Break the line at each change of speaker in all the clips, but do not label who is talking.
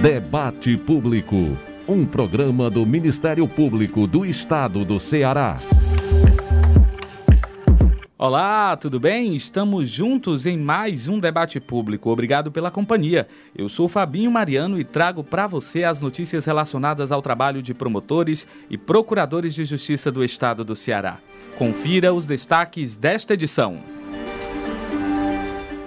Debate Público, um programa do Ministério Público do Estado do Ceará.
Olá, tudo bem? Estamos juntos em mais um debate público. Obrigado pela companhia. Eu sou Fabinho Mariano e trago para você as notícias relacionadas ao trabalho de promotores e procuradores de justiça do estado do Ceará. Confira os destaques desta edição.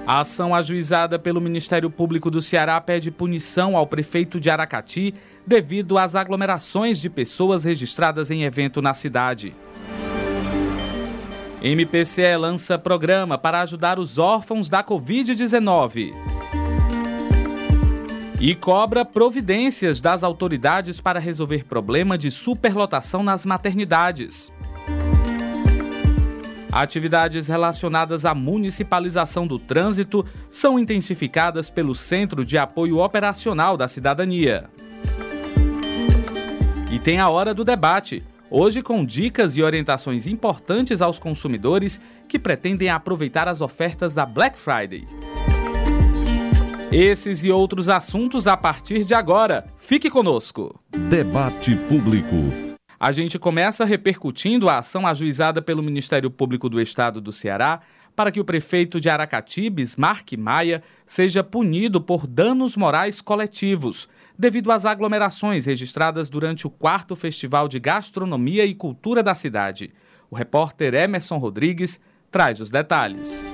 A ação ajuizada pelo Ministério Público do Ceará pede punição ao prefeito de Aracati devido às aglomerações de pessoas registradas em evento na cidade. MPCE lança programa para ajudar os órfãos da Covid-19. E cobra providências das autoridades para resolver problema de superlotação nas maternidades. Atividades relacionadas à municipalização do trânsito são intensificadas pelo Centro de Apoio Operacional da Cidadania. E tem a hora do debate, hoje com dicas e orientações importantes aos consumidores que pretendem aproveitar as ofertas da Black Friday. Esses e outros assuntos a partir de agora. Fique conosco.
Debate Público.
A gente começa repercutindo a ação ajuizada pelo Ministério Público do Estado do Ceará para que o prefeito de Aracati, Bismarck Maia, seja punido por danos morais coletivos, devido às aglomerações registradas durante o quarto Festival de Gastronomia e Cultura da cidade. O repórter Emerson Rodrigues traz os detalhes.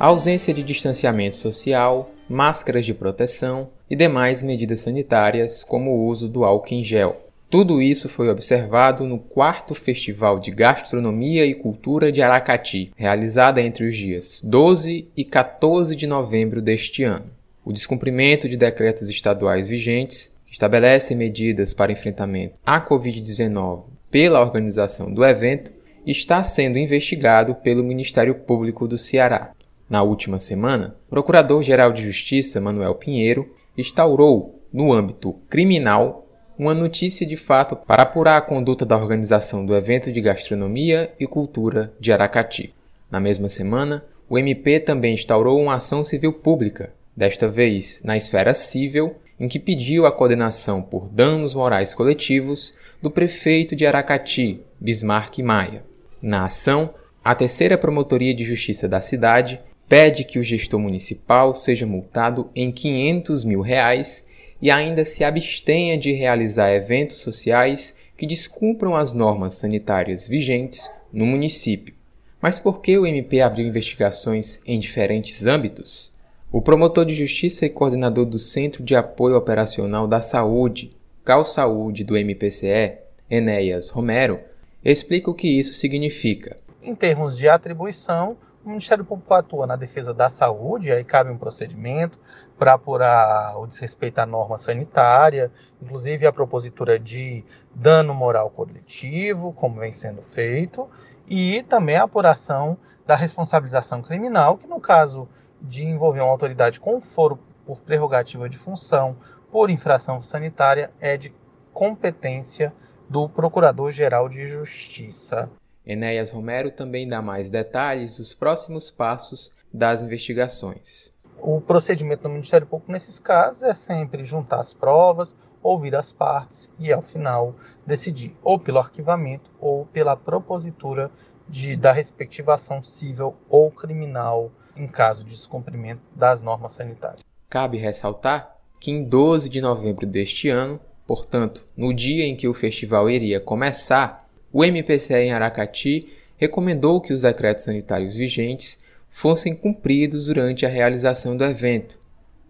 A ausência de distanciamento social, máscaras de proteção e demais medidas sanitárias, como o uso do álcool em gel. Tudo isso foi observado no quarto Festival de Gastronomia e Cultura de Aracati, realizado entre os dias 12 e 14 de novembro deste ano. O descumprimento de decretos estaduais vigentes, que estabelecem medidas para enfrentamento à Covid-19 pela organização do evento, está sendo investigado pelo Ministério Público do Ceará. Na última semana, o Procurador-Geral de Justiça, Manuel Pinheiro, instaurou, no âmbito criminal, uma notícia de fato para apurar a conduta da organização do evento de gastronomia e cultura de Aracati. Na mesma semana, o MP também instaurou uma ação civil pública, desta vez na esfera civil, em que pediu a condenação por danos morais coletivos do prefeito de Aracati, Bismarck Maia. Na ação, a terceira promotoria de justiça da cidade pede que o gestor municipal seja multado em 500 mil reais e ainda se abstenha de realizar eventos sociais que descumpram as normas sanitárias vigentes no município. Mas por que o MP abriu investigações em diferentes âmbitos? O promotor de justiça e coordenador do Centro de Apoio Operacional da Saúde, Cal Saúde do MPCE, Enéas Romero, explica o que isso significa.
Em termos de atribuição, o Ministério Público atua na defesa da saúde, aí cabe um procedimento para apurar o desrespeito à norma sanitária, inclusive a propositura de dano moral coletivo, como vem sendo feito, e também a apuração da responsabilização criminal, que no caso de envolver uma autoridade com foro por prerrogativa de função, por infração sanitária, é de competência do Procurador-Geral de Justiça.
Enéas Romero também dá mais detalhes dos próximos passos das investigações.
O procedimento do Ministério Público nesses casos é sempre juntar as provas, ouvir as partes e, ao final, decidir ou pelo arquivamento ou pela propositura de, da respectiva ação civil ou criminal em caso de descumprimento das normas sanitárias.
Cabe ressaltar que em 12 de novembro deste ano, portanto, no dia em que o festival iria começar, o MPCE em Aracati recomendou que os decretos sanitários vigentes fossem cumpridos durante a realização do evento,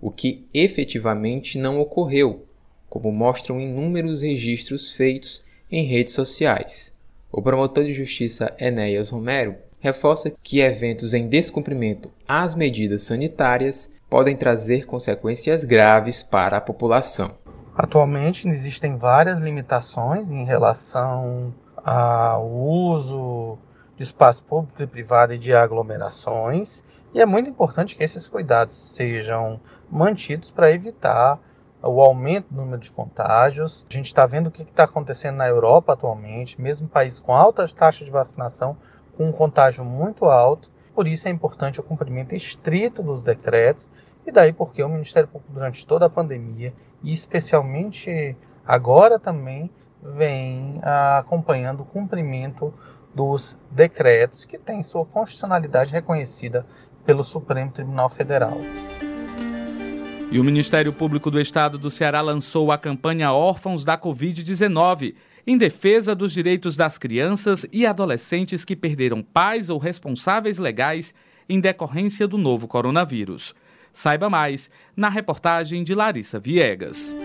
o que efetivamente não ocorreu, como mostram inúmeros registros feitos em redes sociais. O promotor de justiça Enéas Romero reforça que eventos em descumprimento às medidas sanitárias podem trazer consequências graves para a população.
Atualmente existem várias limitações em relação ao uso de espaço público e privado e de aglomerações. E é muito importante que esses cuidados sejam mantidos para evitar o aumento do número de contágios. A gente está vendo o que está acontecendo na Europa atualmente, mesmo países com altas taxas de vacinação, com um contágio muito alto. Por isso é importante o cumprimento estrito dos decretos E daí porque o Ministério Público, durante toda a pandemia, e especialmente agora também, vem ah, acompanhando o cumprimento dos decretos que têm sua constitucionalidade reconhecida pelo Supremo Tribunal Federal.
E o Ministério Público do Estado do Ceará lançou a campanha Órfãos da Covid-19, em defesa dos direitos das crianças e adolescentes que perderam pais ou responsáveis legais em decorrência do novo coronavírus. Saiba mais na reportagem de Larissa Viegas.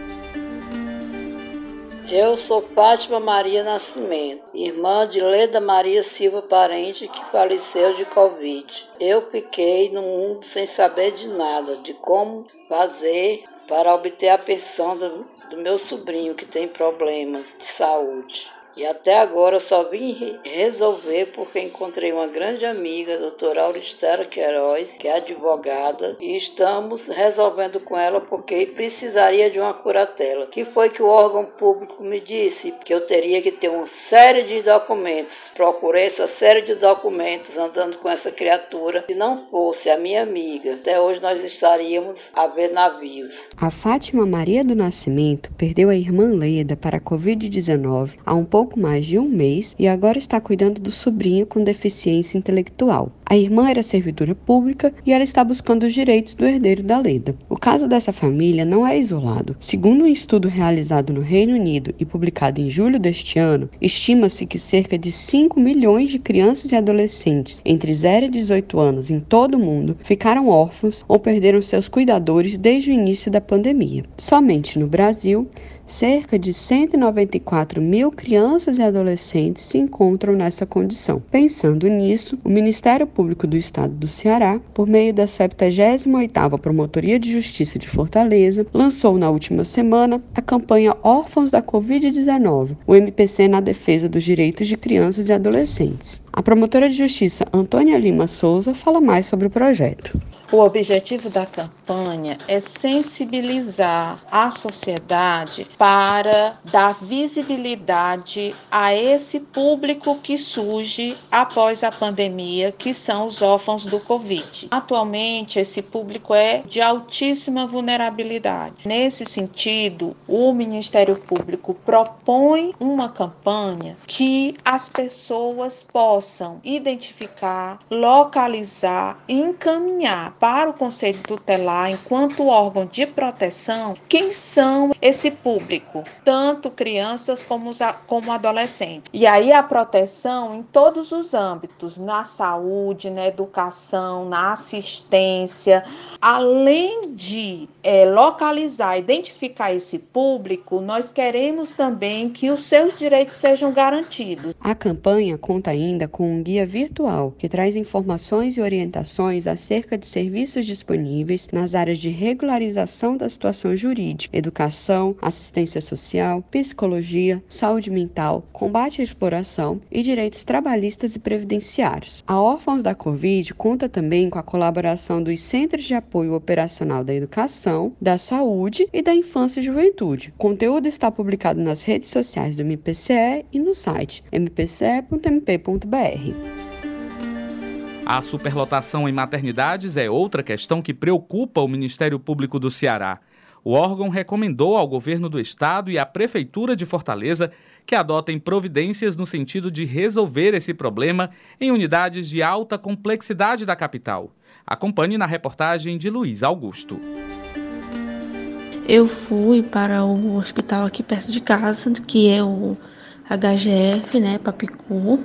Eu sou Fátima Maria Nascimento, irmã de Leda Maria Silva Parente, que faleceu de Covid. Eu fiquei no mundo sem saber de nada, de como fazer para obter a pensão do, do meu sobrinho que tem problemas de saúde. E até agora eu só vim resolver porque encontrei uma grande amiga, a doutora Auristela Queiroz, que é advogada, e estamos resolvendo com ela porque precisaria de uma curatela. Que foi que o órgão público me disse? Que eu teria que ter uma série de documentos. Procurei essa série de documentos andando com essa criatura. Se não fosse a minha amiga, até hoje nós estaríamos a ver navios.
A Fátima Maria do Nascimento perdeu a irmã Leda para a Covid-19 há um pouco pouco mais de um mês e agora está cuidando do sobrinho com deficiência intelectual. A irmã era servidora pública e ela está buscando os direitos do herdeiro da Leda. O caso dessa família não é isolado. Segundo um estudo realizado no Reino Unido e publicado em julho deste ano, estima-se que cerca de 5 milhões de crianças e adolescentes entre 0 e 18 anos em todo o mundo ficaram órfãos ou perderam seus cuidadores desde o início da pandemia. Somente no Brasil, cerca de 194 mil crianças e adolescentes se encontram nessa condição. Pensando nisso, o Ministério Público do Estado do Ceará, por meio da 78ª Promotoria de Justiça de Fortaleza, lançou na última semana a campanha Órfãos da Covid-19, o MPC na defesa dos direitos de crianças e adolescentes. A promotora de justiça Antônia Lima Souza fala mais sobre o projeto.
O objetivo da campanha é sensibilizar a sociedade para dar visibilidade a esse público que surge após a pandemia, que são os órfãos do Covid. Atualmente, esse público é de altíssima vulnerabilidade. Nesse sentido, o Ministério Público propõe uma campanha que as pessoas possam identificar, localizar e encaminhar para o Conselho Tutelar, enquanto órgão de proteção, quem são esse público, tanto crianças como, como adolescentes. E aí a proteção em todos os âmbitos, na saúde, na educação, na assistência, além de é, localizar, identificar esse público, nós queremos também que os seus direitos sejam garantidos.
A campanha conta ainda com um guia virtual que traz informações e orientações acerca de serviços disponíveis nas áreas de regularização da situação jurídica, educação, assistência social, psicologia, saúde mental, combate à exploração e direitos trabalhistas e previdenciários. A Órfãos da Covid conta também com a colaboração dos Centros de Apoio Operacional da Educação, da Saúde e da Infância e Juventude. O conteúdo está publicado nas redes sociais do MPCE e no site mpce.mp.br.
A superlotação em maternidades é outra questão que preocupa o Ministério Público do Ceará. O órgão recomendou ao governo do estado e à prefeitura de Fortaleza que adotem providências no sentido de resolver esse problema em unidades de alta complexidade da capital. Acompanhe na reportagem de Luiz Augusto.
Eu fui para o hospital aqui perto de casa, que é o HGF, né, Papicu.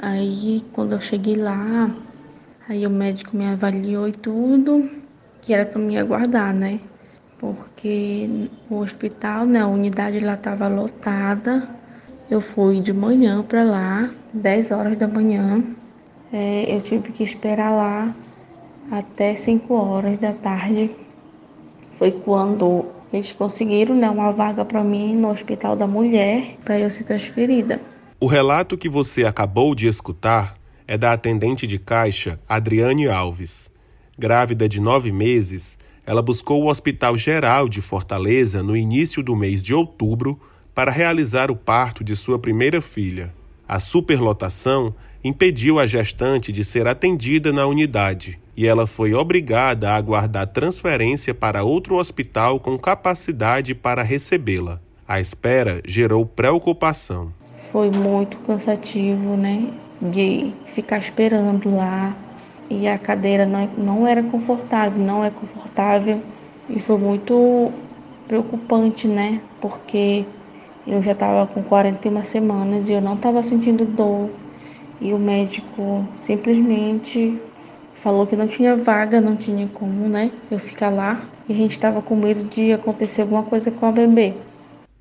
Aí, quando eu cheguei lá, Aí o médico me avaliou e tudo, que era para me aguardar, né? Porque o hospital, né, a unidade lá estava lotada. Eu fui de manhã para lá, 10 horas da manhã. É, eu tive que esperar lá até 5 horas da tarde. Foi quando eles conseguiram né, uma vaga para mim no Hospital da Mulher para eu ser transferida.
O relato que você acabou de escutar é da atendente de caixa Adriane Alves. Grávida de nove meses, ela buscou o Hospital Geral de Fortaleza no início do mês de outubro para realizar o parto de sua primeira filha. A superlotação impediu a gestante de ser atendida na unidade. E ela foi obrigada a aguardar transferência para outro hospital com capacidade para recebê-la. A espera gerou preocupação.
Foi muito cansativo, né? De ficar esperando lá. E a cadeira não, não era confortável, não é confortável. E foi muito preocupante, né? Porque eu já estava com 41 semanas e eu não estava sentindo dor. E o médico simplesmente falou que não tinha vaga, não tinha como, né? Eu ficar lá. E a gente estava com medo de acontecer alguma coisa com a bebê.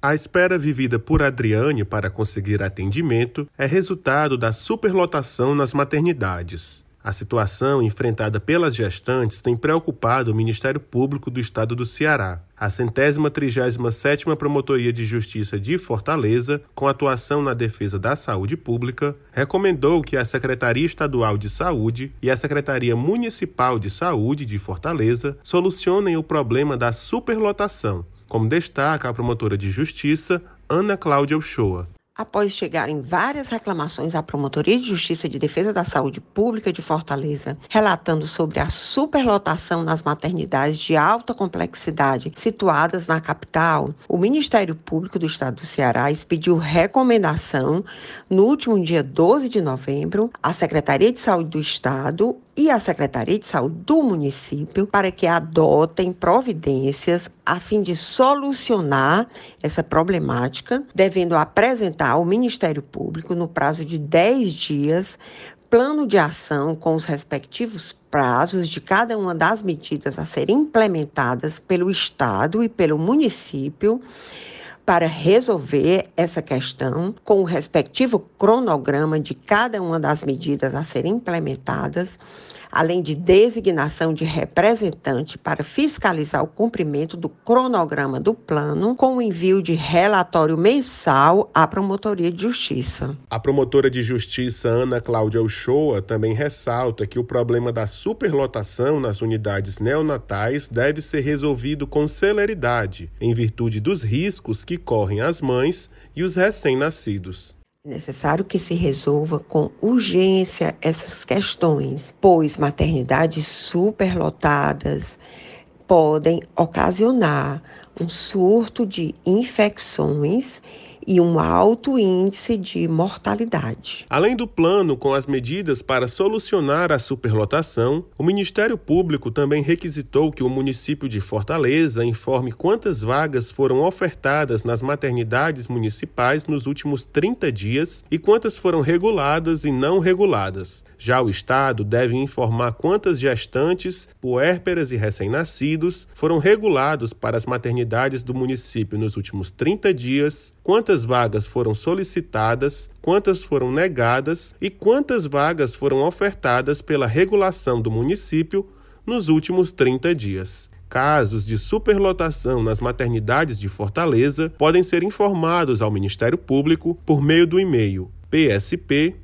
A espera vivida por Adriane para conseguir atendimento é resultado da superlotação nas maternidades. A situação enfrentada pelas gestantes tem preocupado o Ministério Público do Estado do Ceará. A centésima trigésima sétima Promotoria de Justiça de Fortaleza, com atuação na defesa da saúde pública, recomendou que a Secretaria Estadual de Saúde e a Secretaria Municipal de Saúde de Fortaleza solucionem o problema da superlotação, como destaca a promotora de justiça Ana Cláudia Uchoa.
Após chegarem várias reclamações à Promotoria de Justiça de Defesa da Saúde Pública de Fortaleza, relatando sobre a superlotação nas maternidades de alta complexidade situadas na capital, o Ministério Público do Estado do Ceará expediu recomendação no último dia 12 de novembro à Secretaria de Saúde do Estado e à Secretaria de Saúde do município para que adotem providências a fim de solucionar essa problemática, devendo apresentar ao Ministério Público, no prazo de 10 dias, plano de ação com os respectivos prazos de cada uma das medidas a serem implementadas pelo Estado e pelo município para resolver essa questão com o respectivo cronograma de cada uma das medidas a serem implementadas além de designação de representante para fiscalizar o cumprimento do cronograma do plano, com o envio de relatório mensal à Promotoria de Justiça.
A promotora de justiça Ana Cláudia Uchoa também ressalta que o problema da superlotação nas unidades neonatais deve ser resolvido com celeridade, em virtude dos riscos que correm as mães e os recém-nascidos.
É necessário que se resolva com urgência essas questões, pois maternidades superlotadas podem ocasionar um surto de infecções e um alto índice de mortalidade.
Além do plano com as medidas para solucionar a superlotação, o Ministério Público também requisitou que o município de Fortaleza informe quantas vagas foram ofertadas nas maternidades municipais nos últimos 30 dias e quantas foram reguladas e não reguladas. Já o Estado deve informar quantas gestantes, puérperas e recém-nascidos foram regulados para as maternidades do município nos últimos 30 dias, quantas vagas foram solicitadas, quantas foram negadas e quantas vagas foram ofertadas pela regulação do município nos últimos 30 dias. Casos de superlotação nas maternidades de Fortaleza podem ser informados ao Ministério Público por meio do e-mail psp.mpce.mp.br.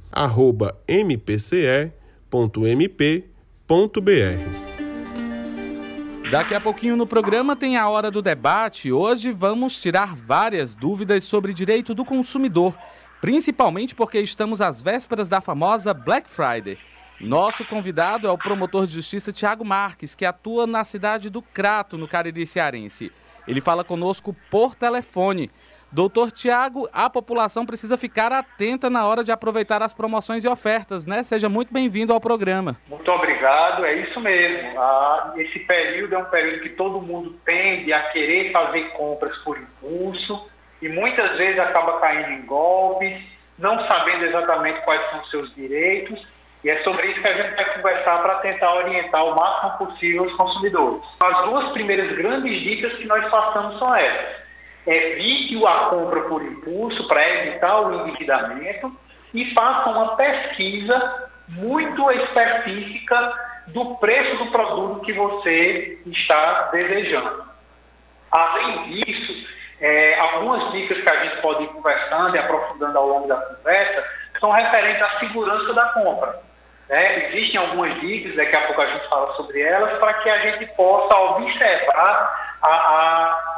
Daqui a pouquinho no programa tem a hora do debate. Hoje vamos tirar várias dúvidas sobre direito do consumidor, principalmente porque estamos às vésperas da famosa Black Friday. Nosso convidado é o promotor de justiça Tiago Marques, que atua na cidade do Crato, no Cariri Cearense. Ele fala conosco por telefone. Doutor Tiago, a população precisa ficar atenta na hora de aproveitar as promoções e ofertas, né? Seja muito bem-vindo ao programa.
Muito obrigado, é isso mesmo. Ah, esse período é um período que todo mundo tende a querer fazer compras por impulso e muitas vezes acaba caindo em golpes, não sabendo exatamente quais são os seus direitos. E é sobre isso que a gente vai conversar para tentar orientar o máximo possível os consumidores. As duas primeiras grandes dicas que nós passamos são essas evite a compra por impulso para evitar o endividamento e faça uma pesquisa muito específica do preço do produto que você está desejando. Além disso, é, algumas dicas que a gente pode ir conversando e aprofundando ao longo da conversa são referentes à segurança da compra. Né? Existem algumas dicas, daqui a pouco a gente fala sobre elas, para que a gente possa observar a, a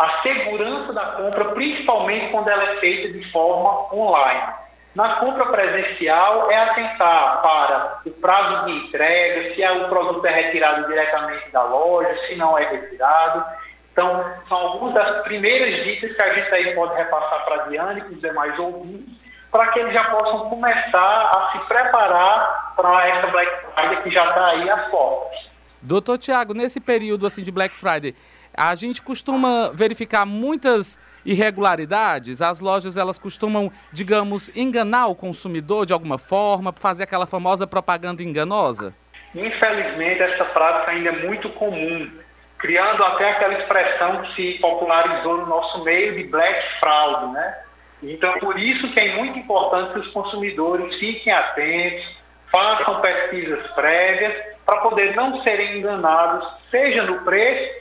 a segurança da compra, principalmente quando ela é feita de forma online.
Na compra presencial é atentar para o prazo de entrega, se é o produto é retirado diretamente da loja, se não é retirado. Então, são algumas das primeiras dicas que a gente aí pode repassar para a Diane e para os demais ouvintes, para que eles já possam começar a se preparar para essa Black Friday que já está aí às portas.
Doutor Tiago, nesse período assim de Black Friday, a gente costuma verificar muitas irregularidades? As lojas elas costumam, digamos, enganar o consumidor de alguma forma, fazer aquela famosa propaganda enganosa?
Infelizmente, essa prática ainda é muito comum, criando até aquela expressão que se popularizou no nosso meio de black fraud, né? Então, por isso que é muito importante que os consumidores fiquem atentos, façam pesquisas prévias para poder não serem enganados, seja no preço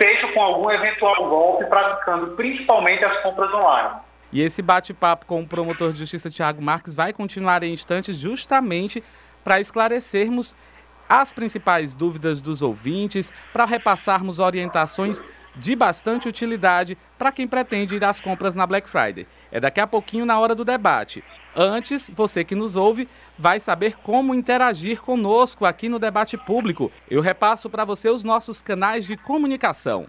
seja com algum eventual golpe, praticando principalmente as compras online.
E esse bate-papo com o promotor de justiça Tiago Marques vai continuar em instantes justamente para esclarecermos as principais dúvidas dos ouvintes, para repassarmos orientações de bastante utilidade para quem pretende ir às compras na Black Friday. É daqui a pouquinho na hora do debate. Antes, você que nos ouve vai saber como interagir conosco aqui no debate público. Eu repasso para você os nossos canais de comunicação.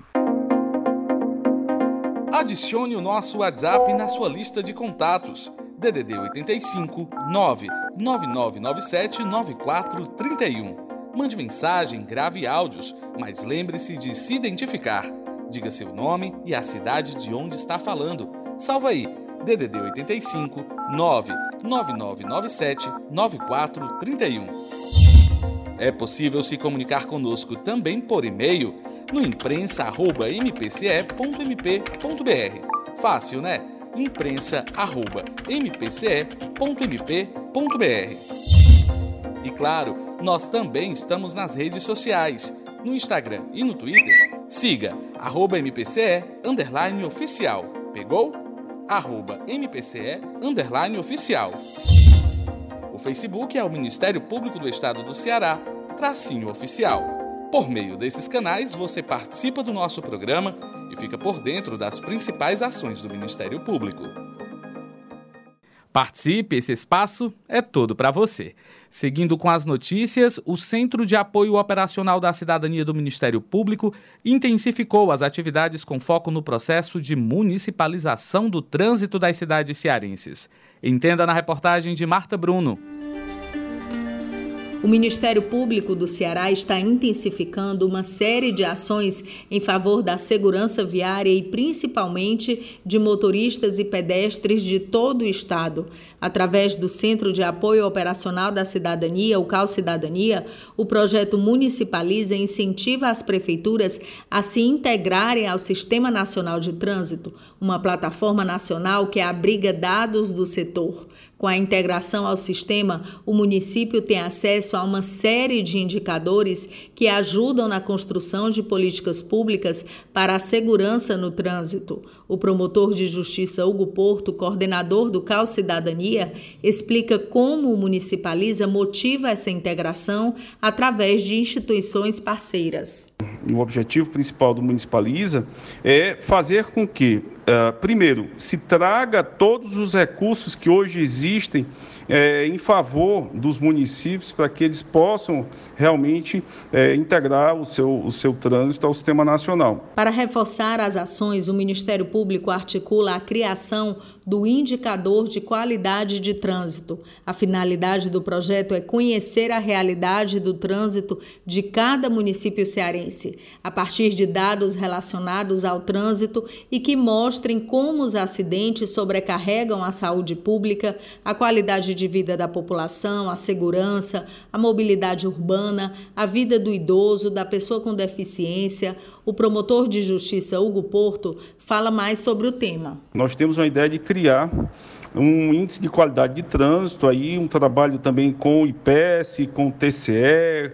Adicione o nosso WhatsApp na sua lista de contatos. DDD 85 99997 9431. Mande mensagem, grave áudios, mas lembre-se de se identificar. Diga seu nome e a cidade de onde está falando. Salva aí, DDD 85 99997 9431. É possível se comunicar conosco também por e-mail no imprensa@mpce.mp.br. Fácil, né? imprensa@mpce.mp.br. E claro, nós também estamos nas redes sociais, no Instagram e no Twitter Siga arroba MPCE underline oficial. Pegou? Arroba MPCE underline oficial. O Facebook é o Ministério Público do Estado do Ceará, tracinho oficial. Por meio desses canais, você participa do nosso programa e fica por dentro das principais ações do Ministério Público. Participe, esse espaço é todo para você. Seguindo com as notícias, o Centro de Apoio Operacional da Cidadania do Ministério Público intensificou as atividades com foco no processo de municipalização do trânsito das cidades cearenses. Entenda na reportagem de Marta Bruno.
O Ministério Público do Ceará está intensificando uma série de ações em favor da segurança viária e principalmente de motoristas e pedestres de todo o estado. Através do Centro de Apoio Operacional da Cidadania, o CAL Cidadania, o projeto Municipaliza incentiva as prefeituras a se integrarem ao Sistema Nacional de Trânsito, uma plataforma nacional que abriga dados do setor. Com a integração ao sistema, o município tem acesso a uma série de indicadores que ajudam na construção de políticas públicas para a segurança no trânsito. O promotor de justiça Hugo Porto, coordenador do CAL Cidadania, explica como o Municipaliza motiva essa integração através de instituições parceiras.
O objetivo principal do Municipaliza é fazer com que Uh, primeiro, se traga todos os recursos que hoje existem é, em favor dos municípios para que eles possam realmente é, integrar o seu, o seu trânsito ao sistema nacional.
Para reforçar as ações, o Ministério Público articula a criação do indicador de qualidade de trânsito. A finalidade do projeto é conhecer a realidade do trânsito de cada município cearense, a partir de dados relacionados ao trânsito e que mostrem como os acidentes sobrecarregam a saúde pública, a qualidade de vida da população, a segurança, a mobilidade urbana, a vida do idoso, da pessoa com deficiência, o promotor de justiça Hugo Porto fala mais sobre o tema.
Nós temos uma ideia de criar um índice de qualidade de trânsito, aí um trabalho também com o IPS, com o TCE,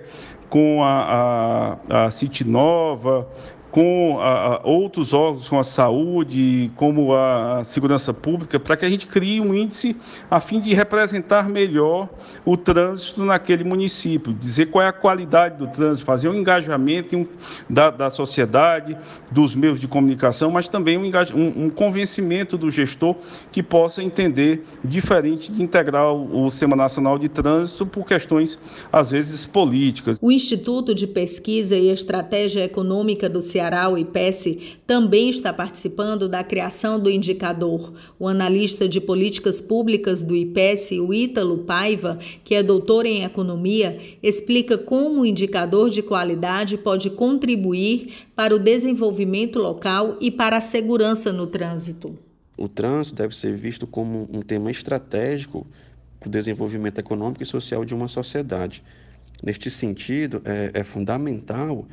com a, a, a City Nova, com a, a outros órgãos, com a saúde, como a segurança pública, para que a gente crie um índice a fim de representar melhor o trânsito naquele município, dizer qual é a qualidade do trânsito, fazer um engajamento da, da sociedade, dos meios de comunicação, mas também um, um, um, convencimento do gestor que possa entender diferente de integrar o, o Nacional de Trânsito por questões, às vezes, políticas.
O Instituto de Pesquisa e Estratégia Econômica do Ceará Ceará, o IPES, também está participando da criação do indicador. O analista de políticas públicas do IPES, o Ítalo Paiva, que é doutor em economia, explica como o indicador de qualidade pode contribuir para o desenvolvimento local e para a segurança no trânsito.
O trânsito deve ser visto como um tema estratégico para o desenvolvimento econômico e social de uma sociedade. Neste sentido, é, é fundamental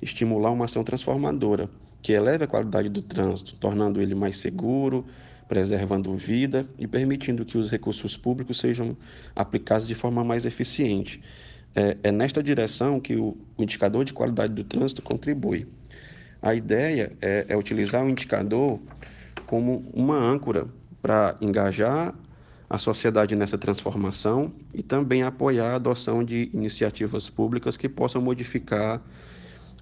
estimular uma ação transformadora que eleve a qualidade do trânsito, tornando ele mais seguro, preservando vida e permitindo que os recursos públicos sejam aplicados de forma mais eficiente. É, é nesta direção que o, o, indicador de qualidade do trânsito contribui. A ideia é, é utilizar o indicador como uma âncora para engajar a sociedade nessa transformação e também apoiar a adoção de iniciativas públicas que possam modificar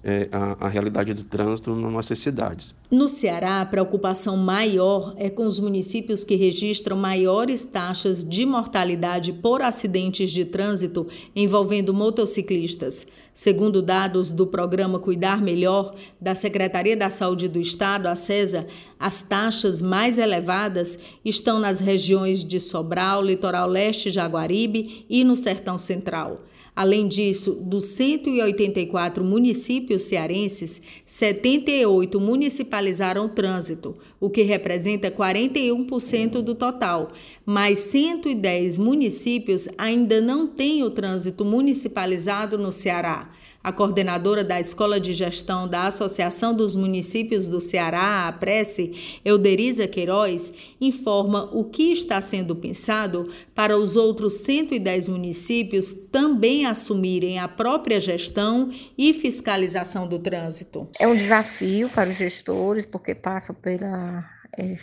é, a, a, realidade do trânsito nas nossas cidades.
No Ceará, a preocupação maior é com os municípios que registram maiores taxas de mortalidade por acidentes de trânsito envolvendo motociclistas. Segundo dados do programa Cuidar Melhor da Secretaria da Saúde do Estado, a CESA, as taxas mais elevadas estão nas regiões de Sobral, Litoral Leste, Jaguaribe e no Sertão Central. Além disso, dos 184 municípios cearenses, 78 municipalizaram o trânsito, o que representa 41% do total, mas 110 municípios ainda não têm o trânsito municipalizado no Ceará. A coordenadora da Escola de Gestão da Associação dos Municípios do Ceará, a Prece, Euderiza Queiroz, informa o que está sendo pensado para os outros 110 municípios também assumirem a própria gestão e fiscalização do trânsito.
É um desafio para os gestores, porque passa pela. É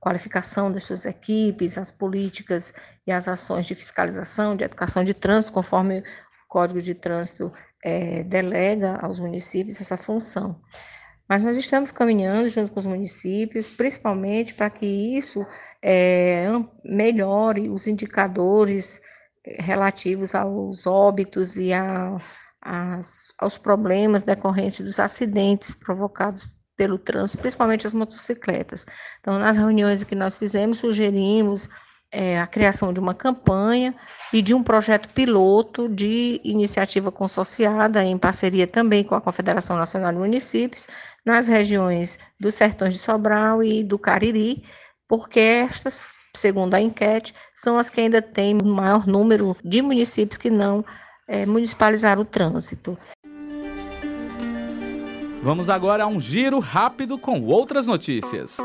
qualificação das suas equipes, as políticas e as ações de fiscalização, de educação de trânsito, conforme o Código de Trânsito é, delega aos municípios essa função. Mas nós estamos caminhando junto com os municípios, principalmente para que isso é, melhore os indicadores é, relativos aos óbitos e a, as, aos problemas decorrentes dos acidentes provocados pelo trânsito, principalmente as motocicletas. Então, nas reuniões que nós fizemos, sugerimos é, a criação de uma campanha e de um projeto piloto de iniciativa consorciada em parceria também com a Confederação Nacional de Municípios nas regiões dos Sertões de Sobral e do Cariri, porque estas, segundo a enquete, são as que ainda têm o maior número de municípios que não é, municipalizaram o trânsito.
Vamos agora a um giro rápido com outras notícias.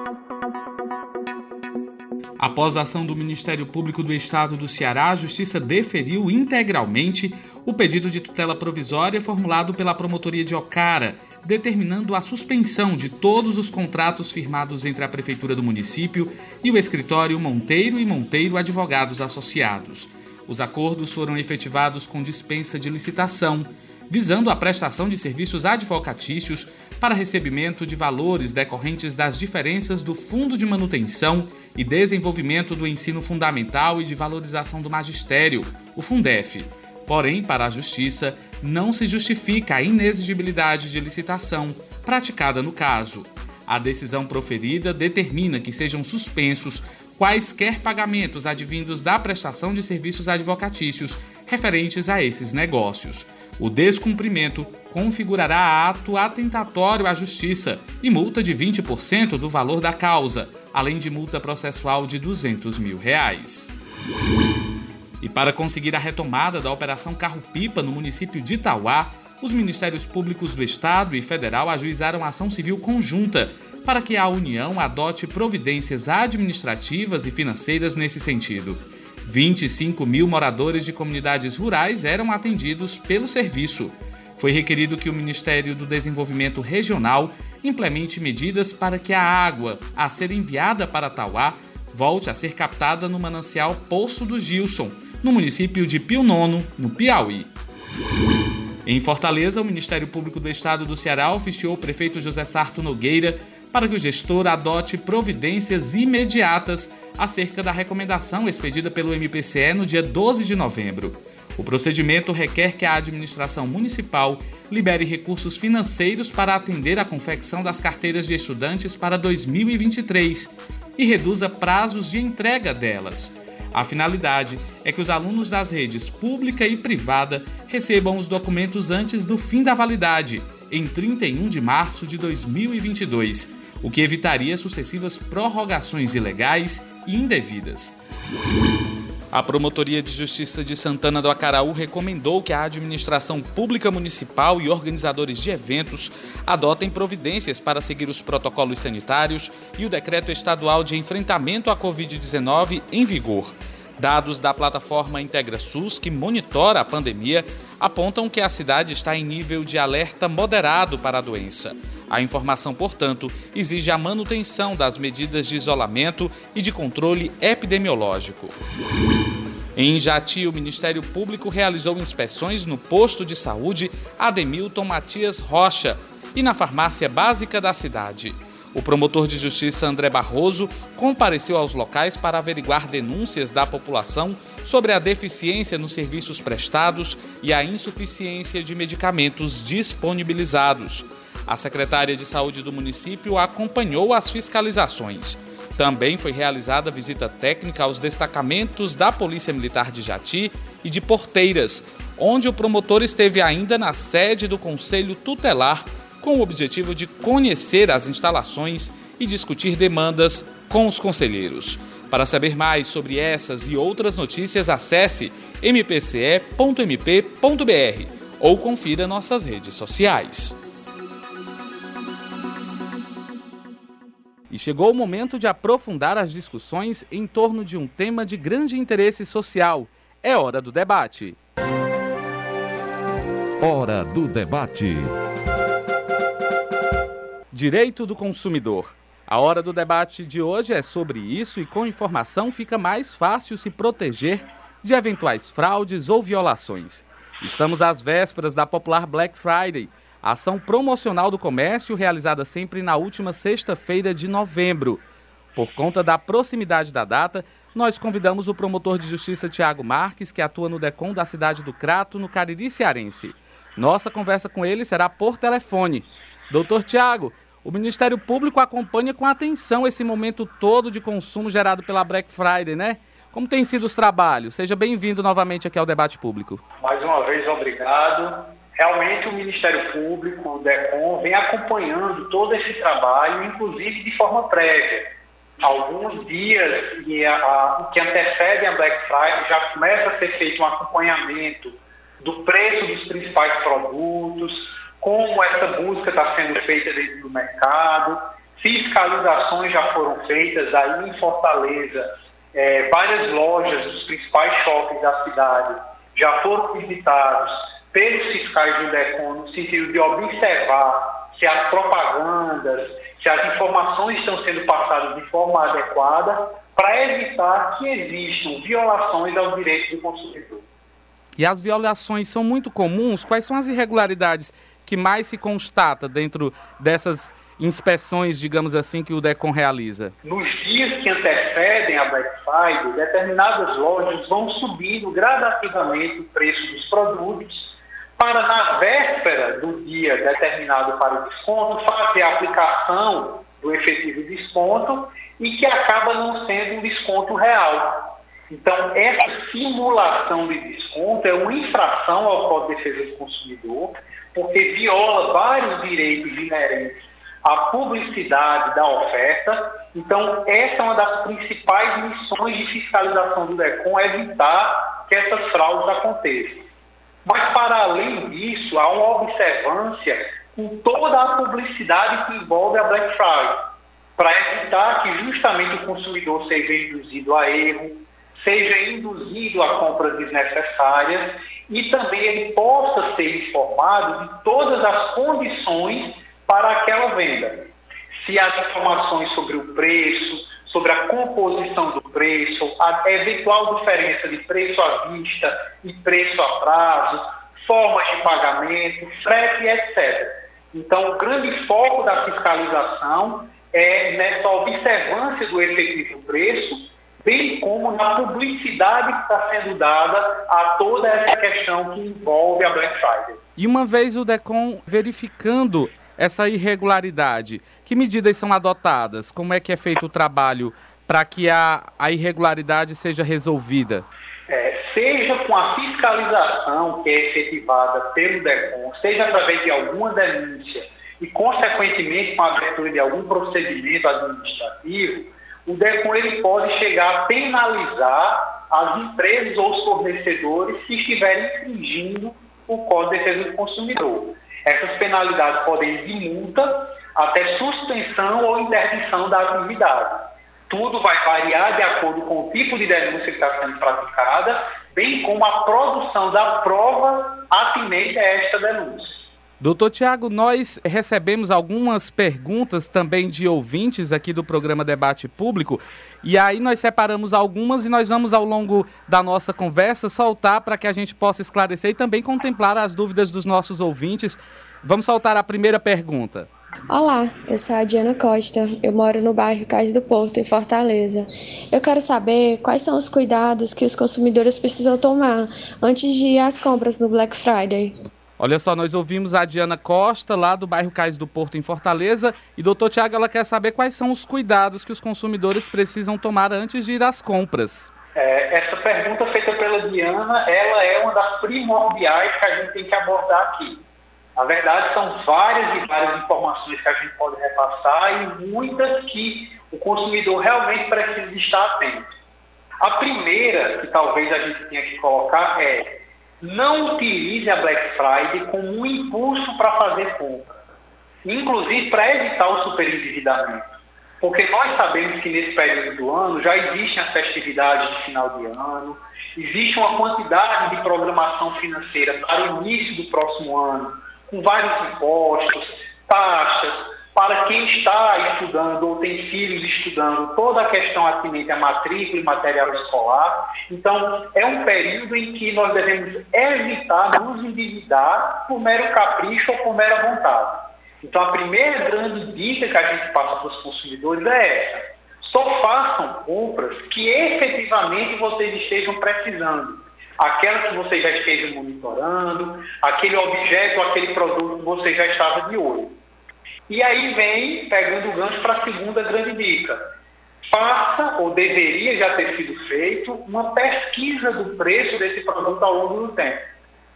Após a ação do Ministério Público do Estado do Ceará, a Justiça deferiu integralmente o pedido de tutela provisória formulado pela Promotoria de Ocara, determinando a suspensão de todos os contratos firmados entre a Prefeitura do município e o escritório Monteiro e Monteiro Advogados Associados. Os acordos foram efetivados com dispensa de licitação, visando a prestação de serviços advocatícios para recebimento de valores decorrentes das diferenças do Fundo de Manutenção e Desenvolvimento do Ensino Fundamental e de Valorização do Magistério, o Fundef. Porém, para a Justiça, não se justifica a inexigibilidade de licitação praticada no caso. A decisão proferida determina que sejam suspensos quaisquer pagamentos advindos da prestação de serviços advocatícios referentes a esses negócios. O descumprimento configurará ato atentatório à justiça e multa de 20% do valor da causa, além de multa processual de 200 mil reais. E para conseguir a retomada da Operação Carro-Pipa no município de Itauá, os Ministérios Públicos do Estado e Federal ajuizaram ação civil conjunta para que a União adote providências administrativas e financeiras nesse sentido. 25 mil moradores de comunidades rurais eram atendidos pelo serviço. Foi requerido que o Ministério do Desenvolvimento Regional implemente medidas para que a água a ser enviada para Tauá volte a ser captada no manancial Poço do Gilson, no município de Pio Nono, no Piauí. Em Fortaleza, o Ministério Público do Estado do Ceará oficiou o prefeito José Sarto Nogueira para que o gestor adote providências imediatas acerca da recomendação expedida pelo MPCE no dia 12 de novembro. O procedimento requer que a administração municipal libere recursos financeiros para atender a confecção das carteiras de estudantes para 2023 e reduza prazos de entrega delas. A finalidade é que os alunos das redes pública e privada recebam os documentos antes do fim da validade, em 31 de março de 2022, o que evitaria sucessivas prorrogações ilegais e indevidas. A Promotoria de Justiça de Santana do Acaraú recomendou que a administração pública municipal e organizadores de eventos adotem providências para seguir os protocolos sanitários e o decreto estadual de enfrentamento à Covid-19 em vigor. Dados da plataforma IntegraSUS, que monitora a pandemia, apontam que a cidade está em nível de alerta moderado para a doença. A informação, portanto, exige a manutenção das medidas de isolamento e de controle epidemiológico. Em Jati, o Ministério Público realizou inspeções no posto de saúde Ademilton Matias Rocha e na farmácia básica da cidade. O promotor de justiça André Barroso compareceu aos locais para averiguar denúncias da população sobre a deficiência nos serviços prestados e a insuficiência de medicamentos disponibilizados. A secretária de Saúde do município acompanhou as fiscalizações. Também foi realizada visita técnica aos destacamentos da Polícia Militar de Jati e de Porteiras, onde o promotor esteve ainda na sede do Conselho Tutelar com o objetivo de conhecer as instalações e discutir demandas com os conselheiros. Para saber mais sobre essas e outras notícias, acesse mpce.mp.br ou confira nossas redes sociais. E chegou o momento de aprofundar as discussões em torno de um tema de grande interesse social. É hora do debate.
Hora do debate.
Direito do consumidor. A hora do debate de hoje é sobre isso e com informação fica mais fácil se proteger de eventuais fraudes ou violações. Estamos às vésperas da popular Black Friday, ação promocional do comércio realizada sempre na última sexta-feira de novembro. Por conta da proximidade da data, nós convidamos o promotor de justiça Tiago Marques, que atua no DECOM da cidade do Crato, no Cariri Cearense. Nossa conversa com ele será por telefone. Doutor Tiago, o Ministério Público acompanha com atenção esse momento todo de consumo gerado pela Black Friday, né? Como têm sido os trabalhos? Seja bem-vindo novamente aqui ao debate público.
Mais uma vez, obrigado. Realmente, o Ministério Público, o DECOM, vem acompanhando todo esse trabalho, inclusive de forma prévia. Alguns dias e a, a, que antecedem a Black Friday já começa a ser feito um acompanhamento do preço dos principais produtos, como essa busca está sendo feita dentro do mercado, fiscalizações já foram feitas aí em Fortaleza, é, várias lojas dos principais shoppings da cidade já foram visitados pelos fiscais do DECON no sentido de observar se as propagandas, se as informações estão sendo passadas de forma adequada para evitar que existam violações aos direitos do consumidor.
E as violações são muito comuns? Quais são as irregularidades que mais se constata dentro dessas inspeções, digamos assim, que o DECOM realiza?
Nos dias que antecedem a Black Friday, determinadas lojas vão subindo gradativamente o preço dos produtos para, na véspera do dia determinado para o desconto, fazer a aplicação do efetivo desconto e que acaba não sendo um desconto real. Então, essa simulação de desconto é uma infração ao Código de Defesa do Consumidor porque viola vários direitos inerentes à publicidade da oferta. Então, essa é uma das principais missões de fiscalização do DECOM, é evitar que essas fraudes aconteçam. Mas, para além disso, há uma observância com toda a publicidade que envolve a Black Friday, para evitar que justamente o consumidor seja induzido a erro, seja induzido a compras desnecessárias e também ele possa ser informado de todas as condições para aquela venda. Se as informações sobre o preço, sobre a composição do preço, a eventual diferença de preço à vista e preço a prazo, formas de pagamento, frete, etc. Então, o grande foco da fiscalização é nessa observância do efetivo preço, bem como na publicidade que está sendo dada a toda essa questão que envolve a Black Friday.
E uma vez o DECOM verificando essa irregularidade, que medidas são adotadas? Como é que é feito o trabalho para que a, a irregularidade seja resolvida?
É, seja com a fiscalização que é efetivada pelo DECOM, seja através de alguma denúncia e, consequentemente, com a abertura de algum procedimento administrativo, o DECOM ele pode chegar a penalizar as empresas ou os fornecedores que estiverem infringindo o Código de Defesa do Consumidor. Essas penalidades podem ir de multa até suspensão ou interdição da atividade. Tudo vai variar de acordo com o tipo de denúncia que está sendo praticada, bem como a produção da prova atinente a esta denúncia.
Doutor Tiago, nós recebemos algumas perguntas também de ouvintes aqui do programa Debate Público, e aí nós separamos algumas e nós vamos, ao longo da nossa conversa, soltar para que a gente possa esclarecer e também contemplar as dúvidas dos nossos ouvintes. Vamos soltar a primeira pergunta.
Olá, eu sou a Diana Costa, eu moro no bairro Cais do Porto, em Fortaleza. Eu quero saber quais são os cuidados que os consumidores precisam tomar antes de ir às compras no Black Friday.
Olha só, nós ouvimos a Diana Costa, lá do bairro Cais do Porto, em Fortaleza, e doutor Tiago, ela quer saber quais são os cuidados que os consumidores precisam tomar antes de ir às compras.
É, essa pergunta feita pela Diana, ela é uma das primordiais que a gente tem que abordar aqui. Na verdade, são várias e várias informações que a gente pode repassar e muitas que o consumidor realmente precisa estar atento. A primeira, que talvez a gente tenha que colocar, é não utilize a Black Friday como um impulso para fazer compra, inclusive para evitar o superendividamento. Porque nós sabemos que nesse período do ano já existem as festividades de final de ano, existe uma quantidade de programação financeira para o início do próximo ano, com vários impostos, taxas, para quem está estudando ou tem filhos estudando toda a questão atinente à matrícula e material escolar. Então, é um período em que nós devemos evitar nos endividar por mero capricho ou por mera vontade. Então, a primeira grande dica que a gente passa para os consumidores é essa. Só façam compras que efetivamente vocês estejam precisando aquela que você já esteja monitorando, aquele objeto, aquele produto que você já estava de olho. E aí vem, pegando o gancho para a segunda grande dica. Faça, ou deveria já ter sido feito, uma pesquisa do preço desse produto ao longo do tempo.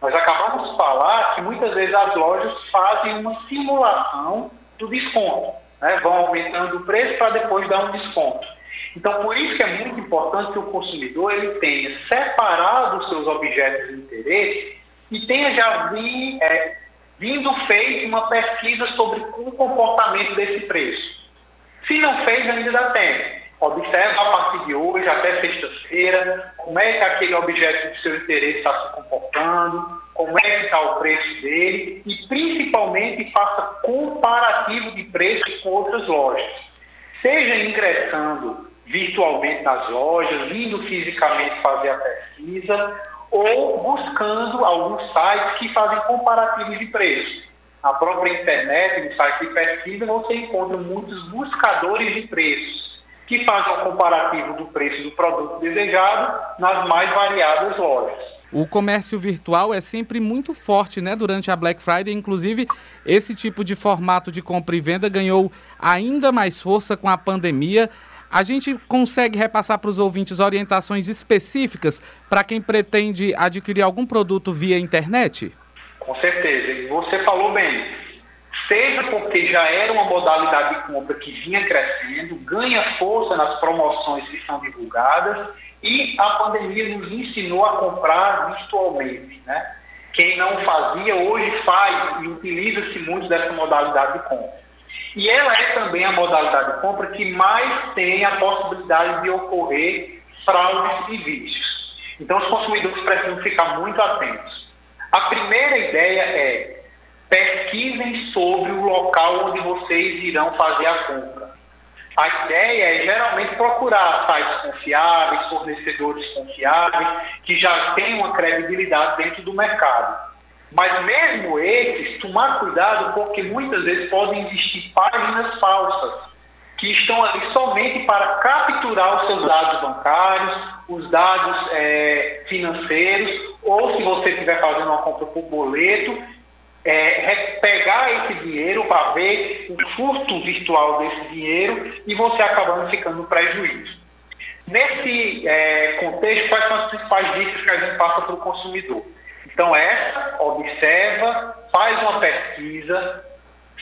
Nós acabamos de falar que muitas vezes as lojas fazem uma simulação do desconto. Né? Vão aumentando o preço para depois dar um desconto. Então, por isso que é muito importante que o consumidor ele tenha separado os seus objetos de interesse e tenha já vi, é, vindo feito uma pesquisa sobre o comportamento desse preço. Se não fez, ainda dá tempo. Observa a partir de hoje até sexta-feira como é que aquele objeto de seu interesse está se comportando, como é que está o preço dele e principalmente faça comparativo de preços com outras lojas. Seja ingressando virtualmente nas lojas, vindo fisicamente fazer a pesquisa ou buscando alguns sites que fazem comparativos de preço. Na própria internet, no site de pesquisa, você encontra muitos buscadores de preços que fazem o comparativo do preço do produto desejado nas mais variadas lojas.
O comércio virtual é sempre muito forte, né? Durante a Black Friday, inclusive, esse tipo de formato de compra e venda ganhou ainda mais força com a pandemia. A gente consegue repassar para os ouvintes orientações específicas para quem pretende adquirir algum produto via internet?
Com certeza. Você falou bem. Seja porque já era uma modalidade de compra que vinha crescendo, ganha força nas promoções que são divulgadas e a pandemia nos ensinou a comprar virtualmente. Né? Quem não fazia, hoje faz e utiliza-se muito dessa modalidade de compra. E ela é também a modalidade de compra que mais tem a possibilidade de ocorrer fraudes e vícios. Então, os consumidores precisam ficar muito atentos. A primeira ideia é pesquisem sobre o local onde vocês irão fazer a compra. A ideia é geralmente procurar sites confiáveis, fornecedores confiáveis, que já têm uma credibilidade dentro do mercado. Mas mesmo esses, tomar cuidado porque muitas vezes podem existir páginas falsas que estão ali somente para capturar os seus dados bancários, os dados é, financeiros, ou se você estiver fazendo uma compra por boleto, é, pegar esse dinheiro para ver o furto virtual desse dinheiro e você acabando ficando no prejuízo. Nesse é, contexto, quais são as principais dicas que a gente passa para o consumidor? Então, essa, observa, faz uma pesquisa.